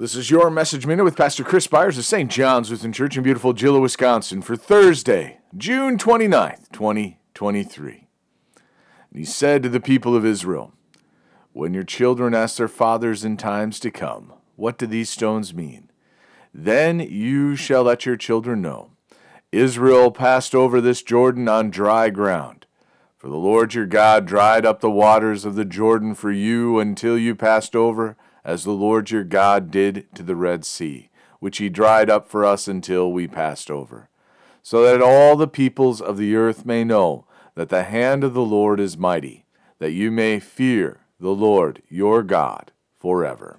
This is your message minute with Pastor Chris Byers of St. John's Lutheran Church in beautiful Gila, Wisconsin for Thursday, June 29th, 2023. And he said to the people of Israel, When your children ask their fathers in times to come, What do these stones mean? Then you shall let your children know. Israel passed over this Jordan on dry ground. For the Lord your God dried up the waters of the Jordan for you until you passed over as the Lord your God did to the Red Sea, which he dried up for us until we passed over, so that all the peoples of the earth may know that the hand of the Lord is mighty, that you may fear the Lord your God forever.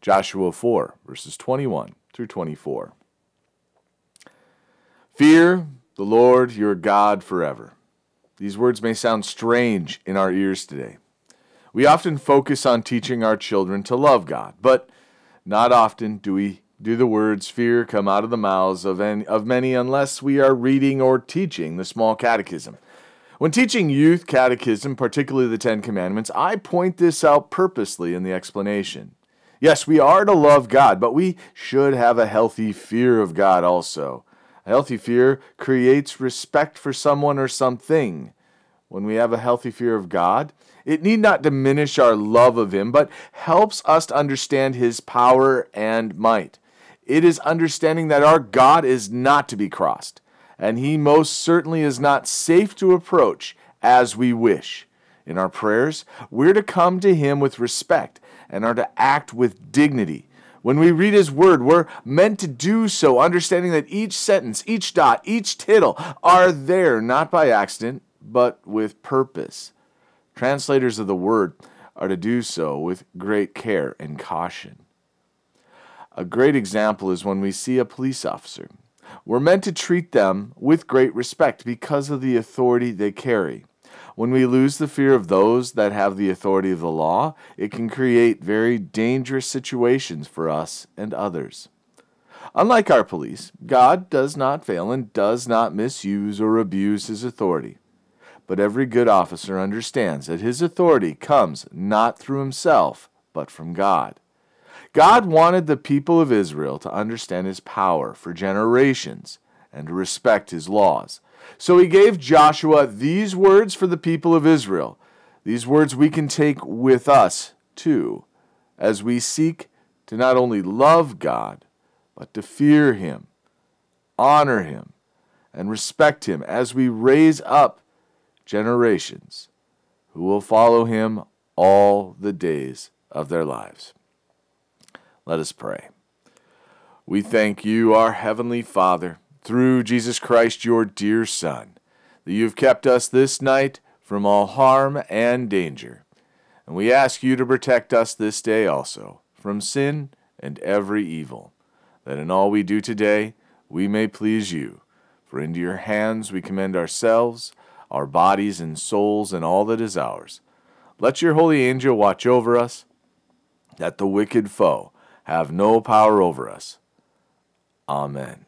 Joshua 4, verses 21 through 24. Fear the Lord your God forever. These words may sound strange in our ears today. We often focus on teaching our children to love God, but not often do we do the words fear come out of the mouths of, any, of many unless we are reading or teaching the small catechism. When teaching youth catechism, particularly the Ten Commandments, I point this out purposely in the explanation. Yes, we are to love God, but we should have a healthy fear of God also. A healthy fear creates respect for someone or something. When we have a healthy fear of God, it need not diminish our love of Him, but helps us to understand His power and might. It is understanding that our God is not to be crossed, and He most certainly is not safe to approach as we wish. In our prayers, we're to come to Him with respect and are to act with dignity. When we read His Word, we're meant to do so, understanding that each sentence, each dot, each tittle are there not by accident, but with purpose. Translators of the word are to do so with great care and caution. A great example is when we see a police officer. We're meant to treat them with great respect because of the authority they carry. When we lose the fear of those that have the authority of the law, it can create very dangerous situations for us and others. Unlike our police, God does not fail and does not misuse or abuse his authority. But every good officer understands that his authority comes not through himself, but from God. God wanted the people of Israel to understand his power for generations and to respect his laws. So he gave Joshua these words for the people of Israel. These words we can take with us, too, as we seek to not only love God, but to fear him, honor him, and respect him as we raise up generations who will follow him all the days of their lives. Let us pray. We thank you, our Heavenly Father, through Jesus Christ, your dear Son, that you have kept us this night from all harm and danger. And we ask you to protect us this day also from sin and every evil, that in all we do today we may please you. For into your hands we commend ourselves our bodies and souls, and all that is ours. Let your holy angel watch over us, that the wicked foe have no power over us. Amen.